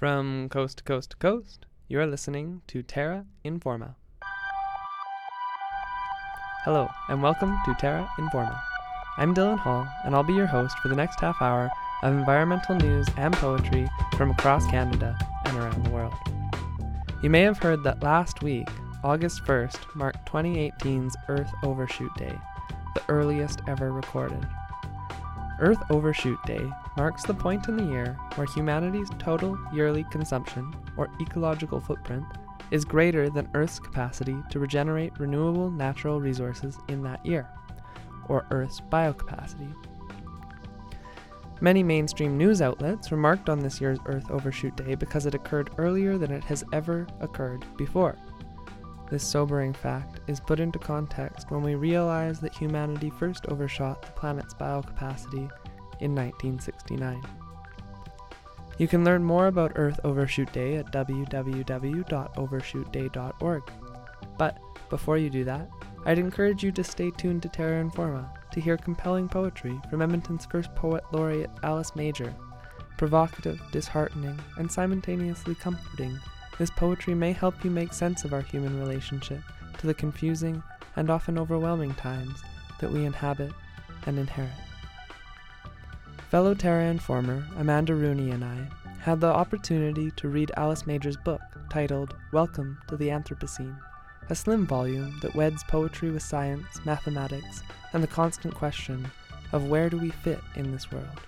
From coast to coast to coast, you are listening to Terra Informa. Hello, and welcome to Terra Informa. I'm Dylan Hall, and I'll be your host for the next half hour of environmental news and poetry from across Canada and around the world. You may have heard that last week, August 1st, marked 2018's Earth Overshoot Day, the earliest ever recorded. Earth Overshoot Day marks the point in the year where humanity's total yearly consumption, or ecological footprint, is greater than Earth's capacity to regenerate renewable natural resources in that year, or Earth's biocapacity. Many mainstream news outlets remarked on this year's Earth Overshoot Day because it occurred earlier than it has ever occurred before. This sobering fact is put into context when we realize that humanity first overshot the planet's biocapacity in 1969. You can learn more about Earth Overshoot Day at www.overshootday.org. But before you do that, I'd encourage you to stay tuned to Terra Informa to hear compelling poetry from Edmonton's first poet laureate Alice Major. Provocative, disheartening, and simultaneously comforting this poetry may help you make sense of our human relationship to the confusing and often overwhelming times that we inhabit and inherit. Fellow Terra Informer Amanda Rooney and I had the opportunity to read Alice Major's book titled Welcome to the Anthropocene, a slim volume that weds poetry with science, mathematics, and the constant question of where do we fit in this world.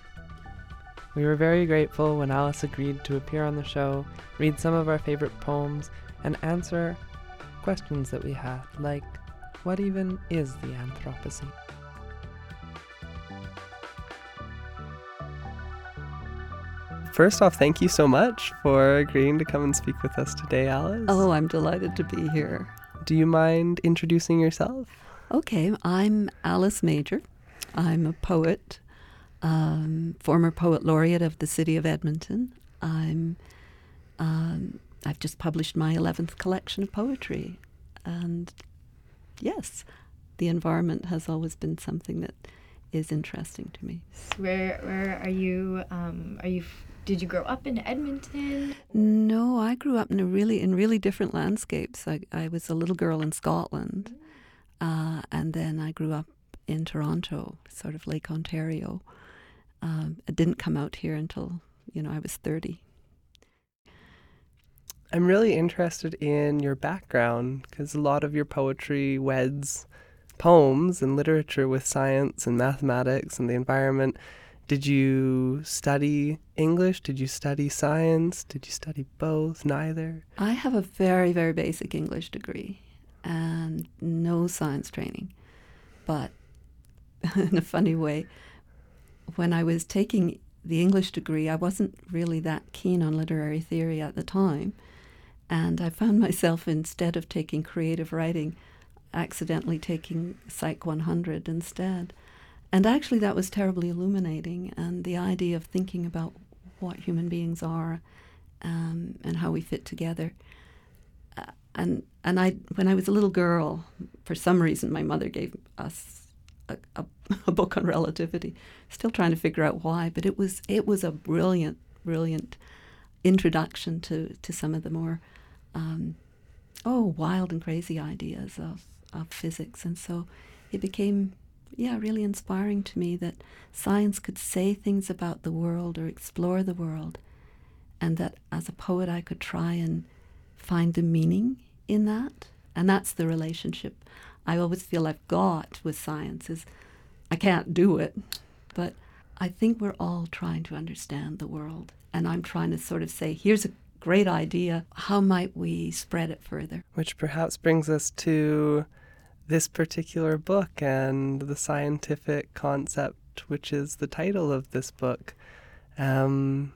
We were very grateful when Alice agreed to appear on the show, read some of our favorite poems, and answer questions that we had, like what even is the Anthropocene? First off, thank you so much for agreeing to come and speak with us today, Alice. Oh, I'm delighted to be here. Do you mind introducing yourself? Okay, I'm Alice Major. I'm a poet um, former poet laureate of the city of Edmonton. I'm um, I've just published my eleventh collection of poetry, and yes, the environment has always been something that is interesting to me. Where where are you? Um, are you? Did you grow up in Edmonton? No, I grew up in a really in really different landscapes. I, I was a little girl in Scotland, uh, and then I grew up in Toronto, sort of Lake Ontario um, it didn't come out here until you know I was thirty. I'm really interested in your background because a lot of your poetry weds poems and literature with science and mathematics and the environment. Did you study English? Did you study science? Did you study both? Neither? I have a very, very basic English degree and no science training. But in a funny way, when I was taking the English degree, I wasn't really that keen on literary theory at the time. And I found myself, instead of taking creative writing, accidentally taking Psych 100 instead. And actually, that was terribly illuminating. And the idea of thinking about what human beings are um, and how we fit together. Uh, and and I, when I was a little girl, for some reason, my mother gave us a, a, a, book on relativity. Still trying to figure out why, but it was it was a brilliant, brilliant introduction to, to some of the more um, oh wild and crazy ideas of, of physics, and so it became yeah really inspiring to me that science could say things about the world or explore the world, and that as a poet I could try and find the meaning in that, and that's the relationship I always feel I've got with science is I can't do it, but I think we're all trying to understand the world. And I'm trying to sort of say, here's a great idea. How might we spread it further? Which perhaps brings us to this particular book and the scientific concept, which is the title of this book. Um,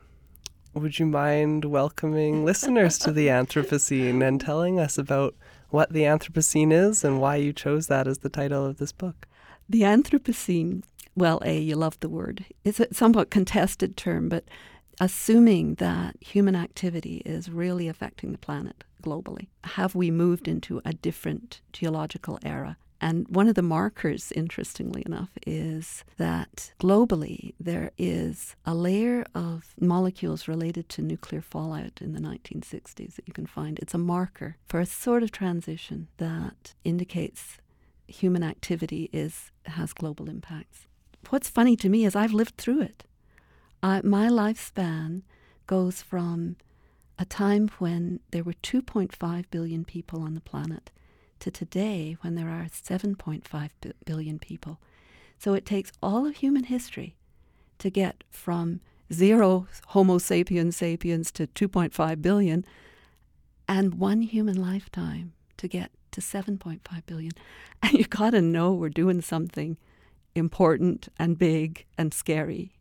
would you mind welcoming listeners to the Anthropocene and telling us about what the Anthropocene is and why you chose that as the title of this book. The Anthropocene, well, A, you love the word. It's a somewhat contested term, but assuming that human activity is really affecting the planet globally, have we moved into a different geological era? And one of the markers, interestingly enough, is that globally there is a layer of molecules related to nuclear fallout in the 1960s that you can find. It's a marker for a sort of transition that indicates human activity is has global impacts. What's funny to me is I've lived through it. My lifespan goes from a time when there were 2.5 billion people on the planet to today when there are 7.5 billion people. So it takes all of human history to get from zero Homo sapiens sapiens to 2.5 billion and one human lifetime to get to 7.5 billion. And you got to know we're doing something important and big and scary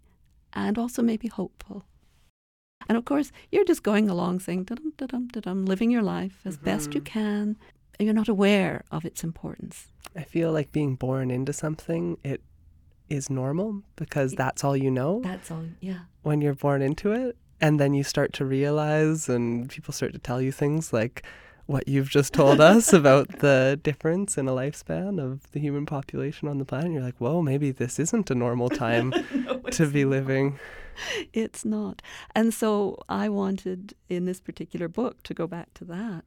and also maybe hopeful. And of course, you're just going along saying, da-dum, da-dum, da-dum, living your life as mm-hmm. best you mm-hmm. can. You're not aware of its importance. I feel like being born into something, it is normal because that's all you know. That's all, yeah. When you're born into it. And then you start to realize, and people start to tell you things like, what you've just told us about the difference in a lifespan of the human population on the planet. You're like, whoa, maybe this isn't a normal time no, to be living. It's not. And so I wanted in this particular book to go back to that,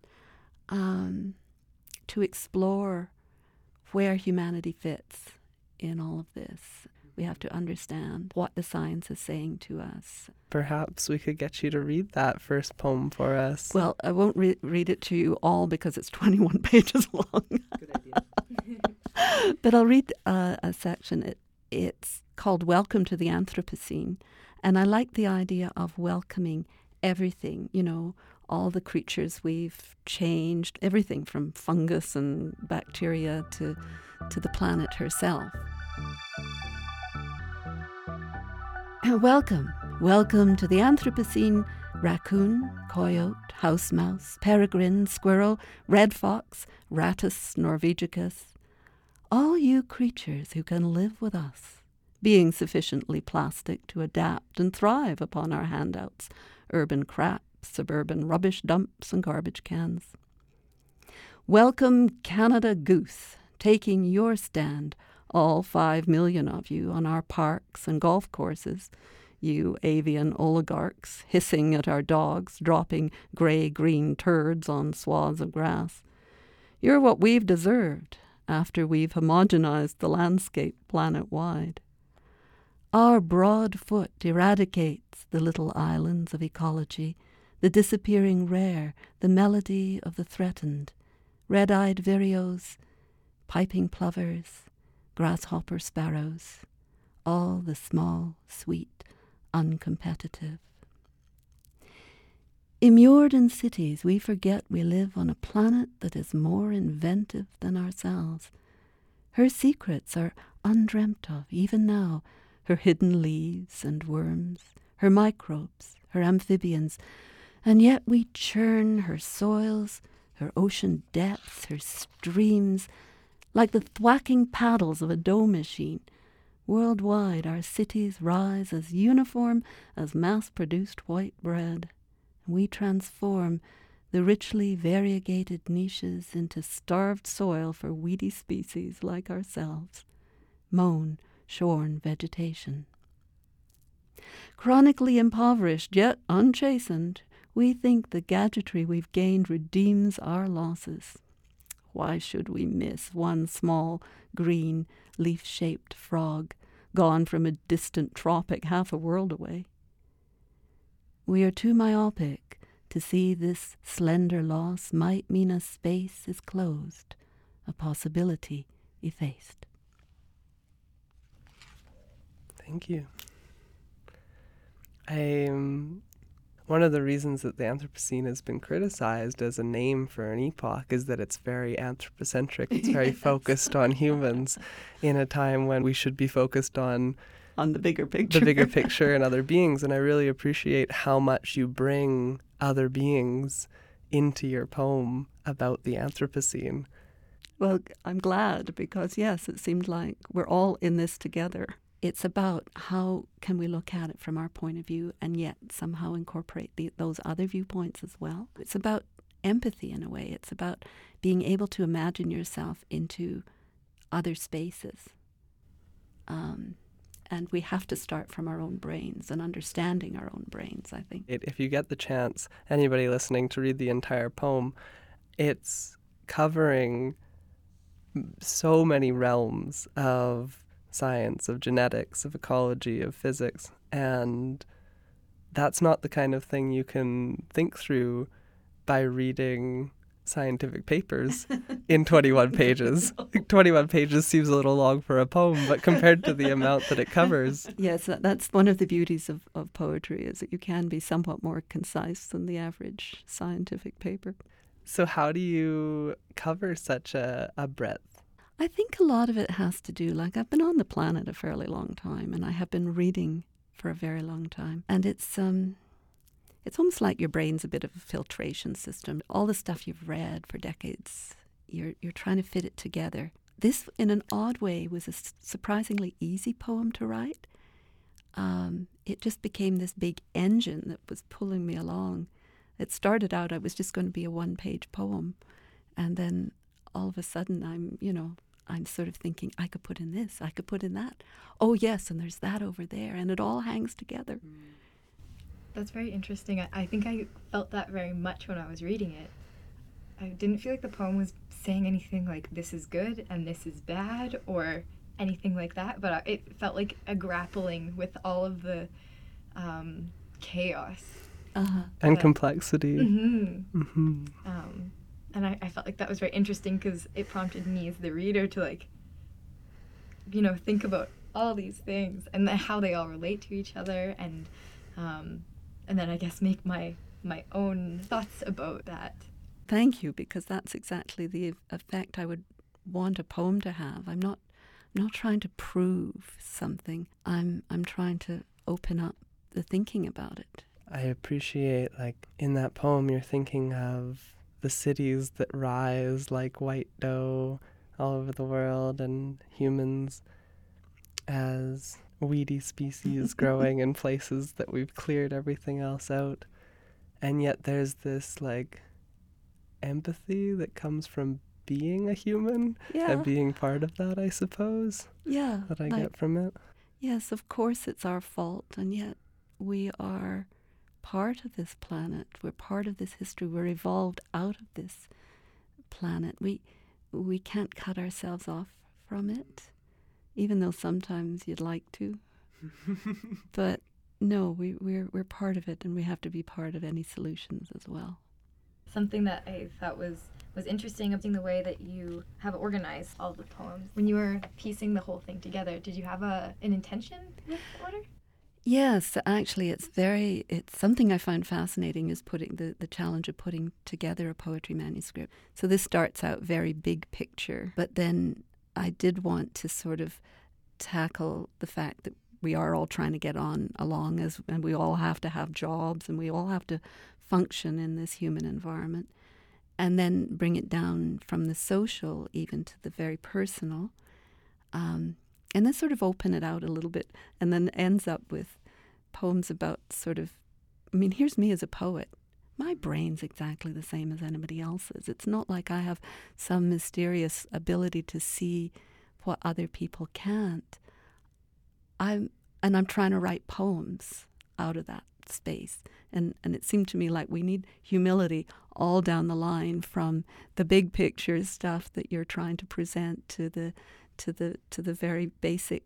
um, to explore where humanity fits in all of this. We have to understand what the science is saying to us. Perhaps we could get you to read that first poem for us. Well, I won't re- read it to you all because it's 21 pages long. Good idea. but I'll read uh, a section. It, it's called Welcome to the Anthropocene. And I like the idea of welcoming everything, you know, all the creatures we've changed, everything from fungus and bacteria to, to the planet herself. Welcome, welcome to the Anthropocene raccoon, coyote, house mouse, peregrine, squirrel, red fox, rattus norvegicus. All you creatures who can live with us, being sufficiently plastic to adapt and thrive upon our handouts, urban crap, suburban rubbish dumps, and garbage cans. Welcome, Canada Goose, taking your stand all five million of you on our parks and golf courses, you avian oligarchs hissing at our dogs, dropping grey green turds on swaths of grass. You're what we've deserved after we've homogenized the landscape planet wide. Our broad foot eradicates the little islands of ecology, the disappearing rare, the melody of the threatened, red eyed vireos, piping plovers, grasshopper sparrows, all the small, sweet, uncompetitive. Immured in cities, we forget we live on a planet that is more inventive than ourselves. Her secrets are undreamt of, even now, her hidden leaves and worms, her microbes, her amphibians, and yet we churn her soils, her ocean depths, her streams, like the thwacking paddles of a dough machine. Worldwide, our cities rise as uniform as mass produced white bread. We transform the richly variegated niches into starved soil for weedy species like ourselves. Moan, shorn vegetation. Chronically impoverished yet unchastened, we think the gadgetry we've gained redeems our losses. Why should we miss one small, green, leaf shaped frog, gone from a distant tropic half a world away? We are too myopic to see this slender loss might mean a space is closed, a possibility effaced. Thank you. I um, one of the reasons that the Anthropocene has been criticized as a name for an epoch is that it's very anthropocentric. It's very yes. focused on humans in a time when we should be focused on on the bigger picture. The bigger picture and other beings. And I really appreciate how much you bring other beings into your poem about the Anthropocene. Well, I'm glad because yes, it seemed like we're all in this together it's about how can we look at it from our point of view and yet somehow incorporate the, those other viewpoints as well. It's about empathy in a way. It's about being able to imagine yourself into other spaces. Um, and we have to start from our own brains and understanding our own brains, I think. If you get the chance, anybody listening, to read the entire poem, it's covering so many realms of science, of genetics, of ecology, of physics. And that's not the kind of thing you can think through by reading scientific papers in 21 pages. 21 pages seems a little long for a poem, but compared to the amount that it covers. Yes, that's one of the beauties of, of poetry is that you can be somewhat more concise than the average scientific paper. So how do you cover such a, a breadth? I think a lot of it has to do, like, I've been on the planet a fairly long time and I have been reading for a very long time. And it's, um, it's almost like your brain's a bit of a filtration system. All the stuff you've read for decades, you're, you're trying to fit it together. This, in an odd way, was a surprisingly easy poem to write. Um, it just became this big engine that was pulling me along. It started out, I was just going to be a one page poem. And then all of a sudden, I'm, you know, I'm sort of thinking, I could put in this, I could put in that. Oh, yes, and there's that over there. And it all hangs together. Mm. That's very interesting. I, I think I felt that very much when I was reading it. I didn't feel like the poem was saying anything like this is good and this is bad or anything like that, but it felt like a grappling with all of the um, chaos uh-huh. and complexity. Mm-hmm. Mm-hmm. Um, and I, I felt like that was very interesting because it prompted me as the reader to like, you know, think about all these things and how they all relate to each other and um, and then I guess make my my own thoughts about that. Thank you, because that's exactly the effect I would want a poem to have. I'm not I'm not trying to prove something. I'm I'm trying to open up the thinking about it. I appreciate like in that poem you're thinking of the cities that rise like white dough all over the world and humans as weedy species growing in places that we've cleared everything else out. And yet there's this like empathy that comes from being a human yeah. and being part of that, I suppose. Yeah. That I like, get from it. Yes, of course it's our fault, and yet we are part of this planet. We're part of this history. We're evolved out of this planet. We we can't cut ourselves off from it even though sometimes you'd like to. but no, we, we're, we're part of it and we have to be part of any solutions as well. Something that I thought was was interesting of the way that you have organized all the poems. When you were piecing the whole thing together, did you have a an intention with order? Yes, actually, it's very, it's something I find fascinating is putting the, the challenge of putting together a poetry manuscript. So this starts out very big picture, but then I did want to sort of tackle the fact that we are all trying to get on along as and we all have to have jobs and we all have to function in this human environment and then bring it down from the social even to the very personal um, and then sort of open it out a little bit and then ends up with poems about sort of i mean here's me as a poet my brain's exactly the same as anybody else's. It's not like I have some mysterious ability to see what other people can't. I'm and I'm trying to write poems out of that space. And and it seemed to me like we need humility all down the line from the big picture stuff that you're trying to present to the to the to the very basic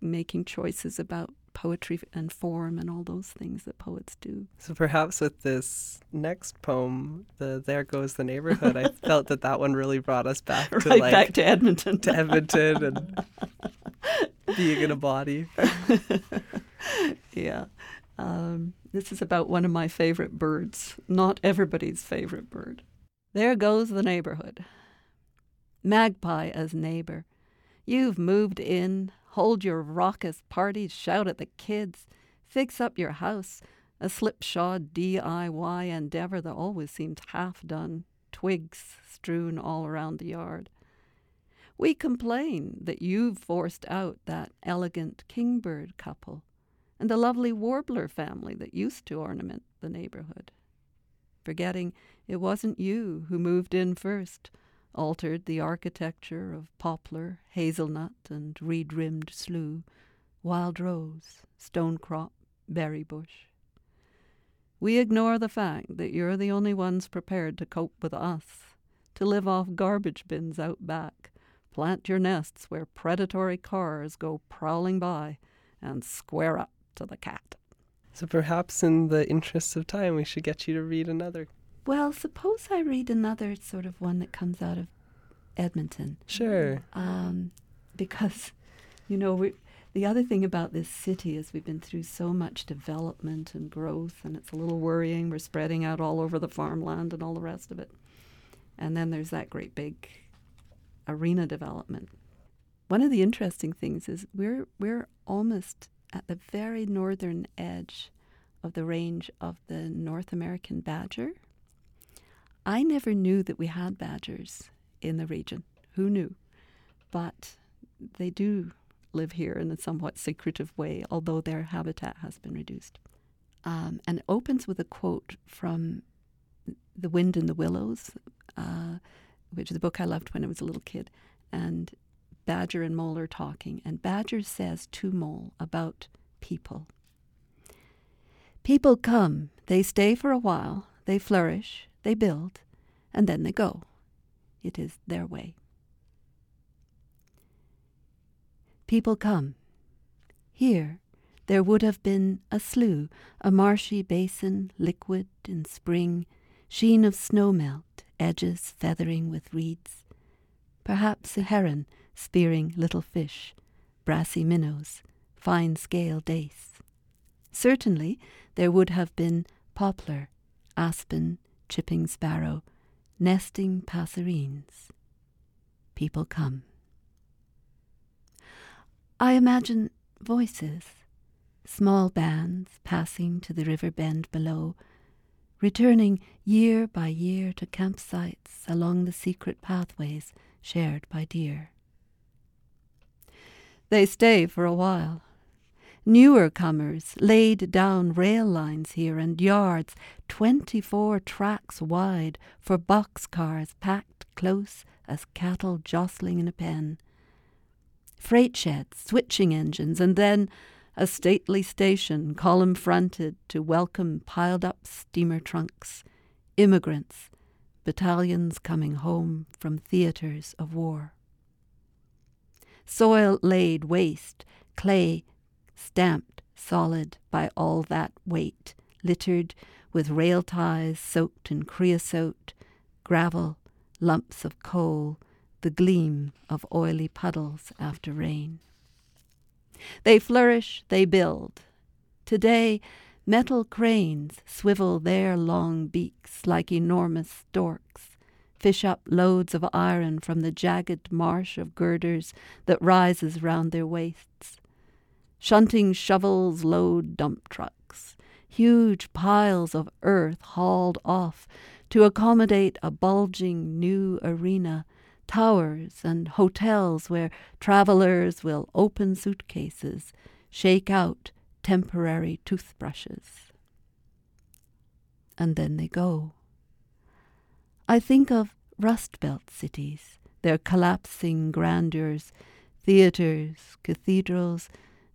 making choices about poetry and form and all those things that poets do. So perhaps with this next poem, the "There Goes the Neighborhood," I felt that that one really brought us back to right like, back to Edmonton, to Edmonton, and being in a body. yeah. Um, this is about one of my favorite birds, not everybody's favorite bird. There goes the neighborhood. Magpie as neighbor. You've moved in, Hold your raucous parties, shout at the kids, fix up your house, a slipshod DIY endeavor that always seems half done, twigs strewn all around the yard. We complain that you've forced out that elegant kingbird couple and the lovely warbler family that used to ornament the neighborhood. Forgetting it wasn't you who moved in first, altered the architecture of poplar, hazelnut, and reed rimmed slough, wild rose, stonecrop, berry bush. We ignore the fact that you're the only ones prepared to cope with us, to live off garbage bins out back, plant your nests where predatory cars go prowling by, and square up to the cat. So perhaps in the interests of time, we should get you to read another. Well, suppose I read another sort of one that comes out of Edmonton. Sure. Um, because, you know, we, the other thing about this city is we've been through so much development and growth, and it's a little worrying. We're spreading out all over the farmland and all the rest of it. And then there's that great big arena development. One of the interesting things is we're we're almost at the very northern edge of the range of the North American badger. I never knew that we had badgers in the region. Who knew? But they do live here in a somewhat secretive way, although their habitat has been reduced. Um, and opens with a quote from The Wind in the Willows, uh, which is a book I loved when I was a little kid. And Badger and Mole are talking, and Badger says to Mole about people People come, they stay for a while, they flourish, they build, and then they go. It is their way. People come. Here, there would have been a slough, a marshy basin, liquid in spring, sheen of snow melt, edges feathering with reeds. Perhaps a heron spearing little fish, brassy minnows, fine scale dace. Certainly there would have been poplar, aspen, chipping sparrow, nesting passerines. People come. I imagine voices, small bands passing to the river bend below, returning year by year to campsites along the secret pathways shared by deer. They stay for a while. Newer comers laid down rail lines here and yards twenty four tracks wide for box cars packed close as cattle jostling in a pen. Freight sheds, switching engines, and then a stately station column fronted to welcome piled up steamer trunks, immigrants, battalions coming home from theatres of war soil laid waste, clay stamped solid by all that weight, littered with rail ties soaked in creosote, gravel, lumps of coal, the gleam of oily puddles after rain. They flourish, they build. Today, metal cranes swivel their long beaks like enormous storks fish up loads of iron from the jagged marsh of girders that rises round their waists. Shunting shovels load dump trucks, huge piles of earth hauled off to accommodate a bulging new arena, towers and hotels where travelers will open suitcases, shake out temporary toothbrushes. And then they go. I think of Rust Belt cities, their collapsing grandeurs, theatres, cathedrals,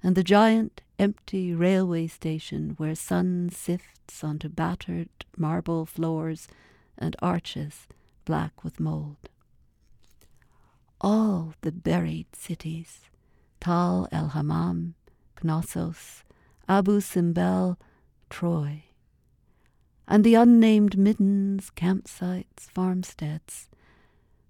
and the giant empty railway station where sun sifts onto battered marble floors and arches black with mold. All the buried cities, Tal el Hammam, Knossos, Abu Simbel, Troy, and the unnamed middens, campsites, farmsteads,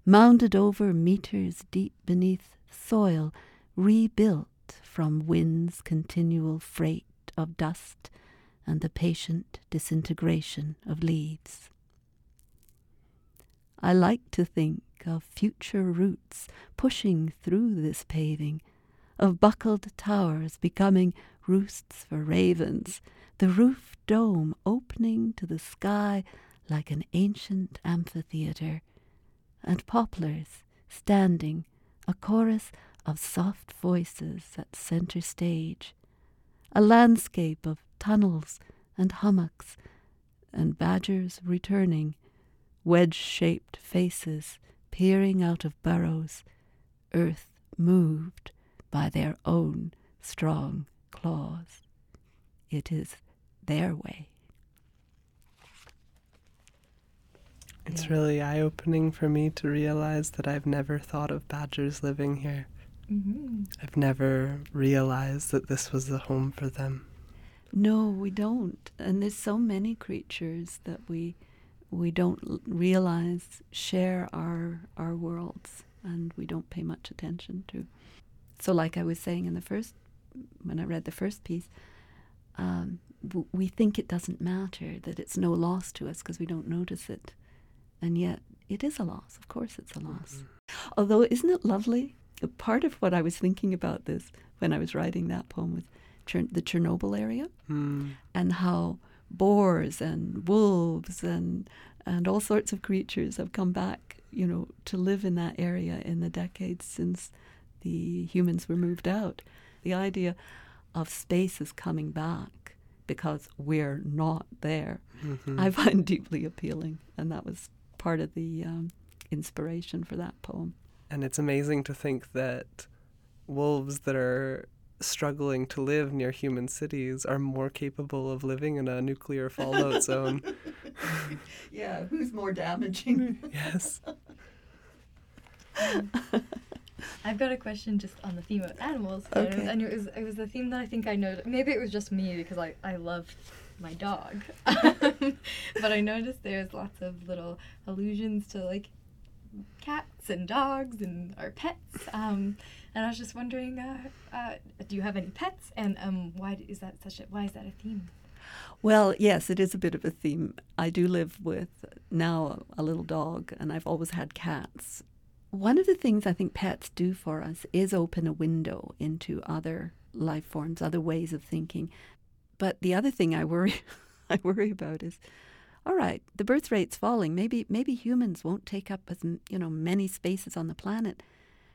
mounded over meters deep beneath soil, rebuilt from wind's continual freight of dust and the patient disintegration of leaves. I like to think of future roots pushing through this paving, of buckled towers becoming roosts for ravens, the roof dome opening to the sky like an ancient amphitheatre, and poplars standing, a chorus of soft voices at center stage, a landscape of tunnels and hummocks, and badgers returning, wedge shaped faces peering out of burrows, earth moved by their own strong claws. It is their way. It's Yeah. really eye opening for me to realize that I've never thought of badgers living here. Mm-hmm. I've never realized that this was the home for them. No, we don't. And there's so many creatures that we we don't l- realize share our our worlds and we don't pay much attention to. So like I was saying in the first when I read the first piece, um, w- we think it doesn't matter, that it's no loss to us because we don't notice it. And yet it is a loss. Of course it's a loss. Although, isn't it lovely? A Part of what I was thinking about this when I was writing that poem was Chern- the Chernobyl area Mm. and how boars and wolves and and all sorts of creatures have come back, you know, to live in that area in the decades since the humans were moved out. The idea of spaces coming back because we're not there, Mhm. I find deeply appealing, and that was part of the um, inspiration for that poem. And it's amazing to think that wolves that are struggling to live near human cities are more capable of living in a nuclear fallout zone. yeah, who's more damaging? Yes. I've got a question just on the theme of animals. Okay. And, and it was it was a theme that I think I noticed. Maybe it was just me because I, I love my dog. but I noticed there's lots of little allusions to like cats and dogs and our pets. Um, and I was just wondering, uh, uh, do you have any pets? And um, why is that such a why is that a theme? Well, yes, it is a bit of a theme. I do live with now a little dog, and I've always had cats. One of the things I think pets do for us is open a window into other life forms, other ways of thinking. But the other thing I worry, I worry about is, all right, the birth rate's falling. Maybe maybe humans won't take up as you know many spaces on the planet.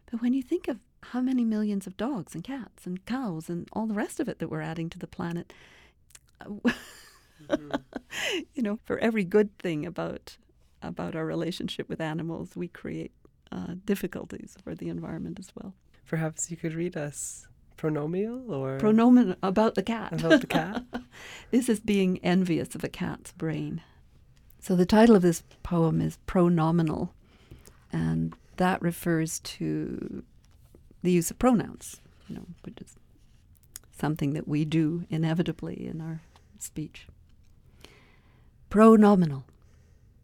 But when you think of how many millions of dogs and cats and cows and all the rest of it that we're adding to the planet, you know, for every good thing about about our relationship with animals, we create uh, difficulties for the environment as well. Perhaps you could read us pronomial or Pronomen about the cat. about the cat. this is being envious of a cat's brain. So the title of this poem is pronominal, and that refers to the use of pronouns, you know, which is something that we do inevitably in our speech. Pronominal.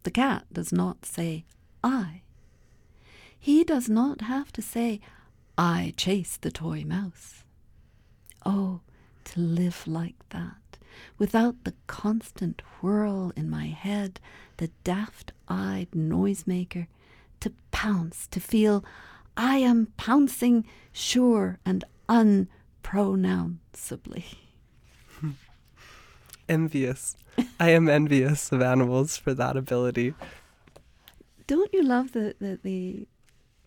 The cat does not say I. He does not have to say, I chase the toy mouse. Oh, to live like that, without the constant whirl in my head, the daft eyed noisemaker, to pounce, to feel I am pouncing sure and unpronounceably. envious. I am envious of animals for that ability. Don't you love the, the, the,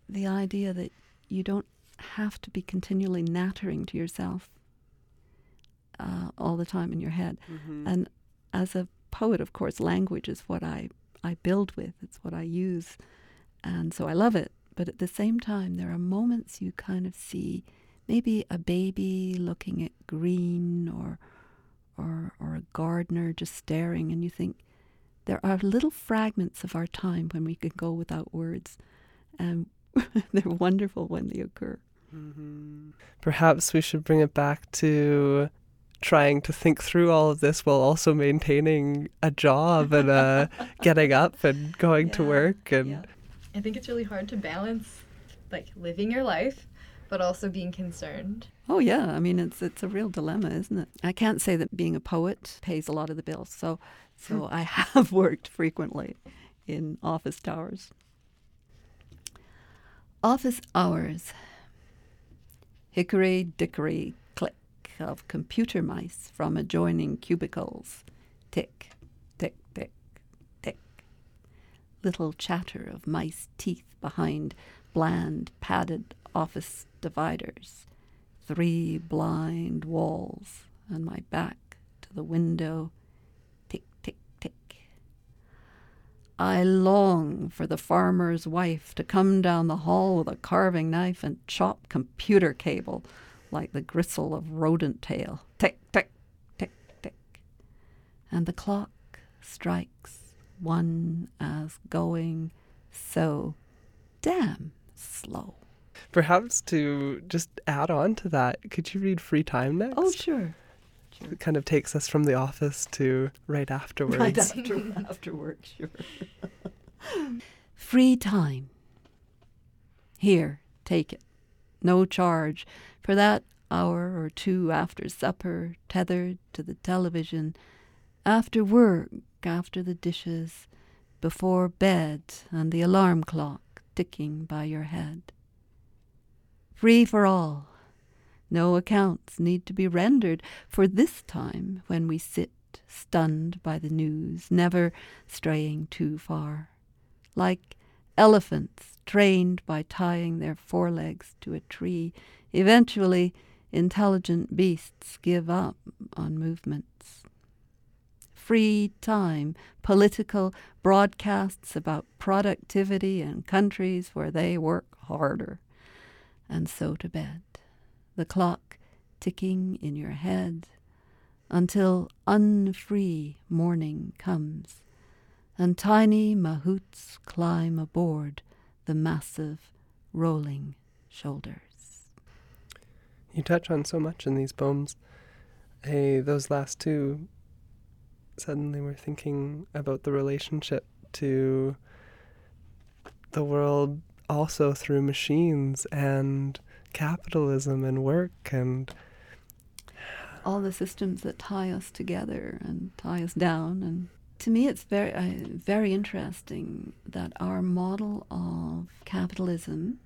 the idea that you don't have to be continually nattering to yourself uh, all the time in your head? Mm-hmm. And as a poet, of course, language is what I, I build with, it's what I use. And so I love it. But at the same time, there are moments you kind of see maybe a baby looking at green or, or, or a gardener just staring, and you think, there are little fragments of our time when we can go without words. And they're wonderful when they occur. hmm Perhaps we should bring it back to trying to think through all of this while also maintaining a job and uh, getting up and going to work and yeah. I think it's really hard to balance like living your life, but also being concerned. Oh yeah, I mean it's it's a real dilemma, isn't it? I can't say that being a poet pays a lot of the bills, so so I have worked frequently in office towers. Office hours. Hickory dickory click of computer mice from adjoining cubicles. Tick, tick, tick, tick. Little chatter of mice teeth behind bland, padded office dividers three blind walls and my back to the window. Tick, tick, tick. I long for the farmer's wife to come down the hall with a carving knife and chop computer cable like the gristle of rodent tail. Tick, tick, tick, tick. And the clock strikes one as going so damn slow. Perhaps to just add on to that, could you read Free Time next? Oh, sure. It kind of takes us from the office to right afterwards. Right after, after work, sure. Free time. Here, take it. No charge for that hour or two after supper, tethered to the television, after work, after the dishes, before bed and the alarm clock ticking by your head. Free for all. No accounts need to be rendered for this time when we sit stunned by the news, never straying too far. Like elephants trained by tying their forelegs to a tree, eventually intelligent beasts give up on movements. Free time, political broadcasts about productivity in countries where they work harder, and so to bed the clock ticking in your head until unfree morning comes and tiny mahouts climb aboard the massive rolling shoulders. You touch on so much in these poems. Hey, those last two, suddenly we're thinking about the relationship to the world also through machines and capitalism and work and all the systems that tie us together and tie us down and to me it's very uh, very interesting that our model of capitalism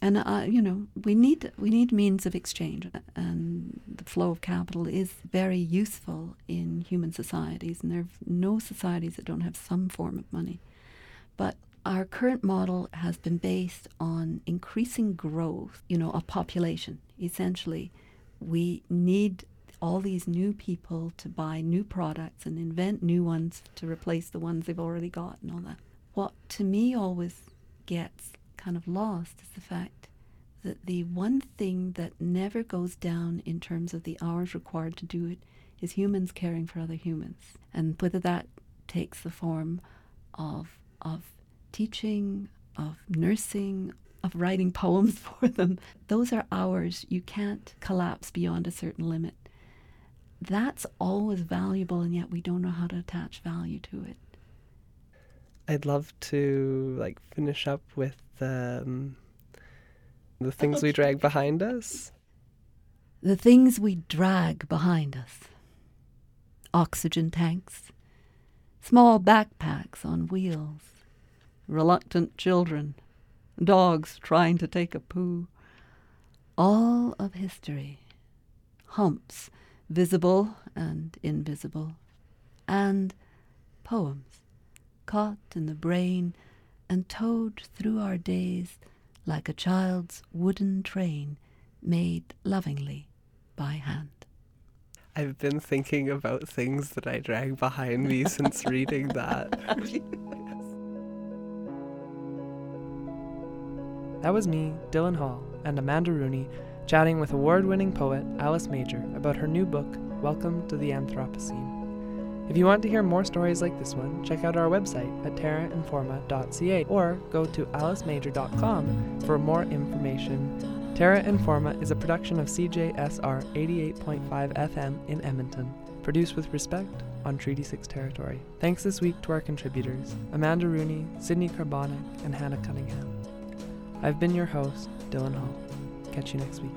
and uh, you know we need we need means of exchange and the flow of capital is very useful in human societies and there are no societies that don't have some form of money but our current model has been based on increasing growth, you know, of population. Essentially, we need all these new people to buy new products and invent new ones to replace the ones they've already got and all that. What to me always gets kind of lost is the fact that the one thing that never goes down in terms of the hours required to do it is humans caring for other humans. And whether that takes the form of of teaching, of nursing, of writing poems for them. Those are hours you can't collapse beyond a certain limit. That's always valuable, and yet we don't know how to attach value to it. I'd love to like finish up with um, the things we drag behind us. The things we drag behind us. Oxygen tanks, small backpacks on wheels, reluctant children, dogs trying to take a poo. All of history, humps, visible and invisible, and poems, caught in the brain and towed through our days like a child's wooden train made lovingly by hand. I've been thinking about things that I drag behind me since reading that. That was me, Dylan Hall, and Amanda Rooney chatting with award winning poet Alice Major about her new book, Welcome to the Anthropocene. If you want to hear more stories like this one, check out our website at terrainforma.ca or go to alicemajor.com for more information. Terra Informa is a production of CJSR 88.5 FM in Edmonton, produced with respect on Treaty 6 territory. Thanks this week to our contributors Amanda Rooney, Sydney Carbonic, and Hannah Cunningham. I've been your host, Dylan Hall. Catch you next week.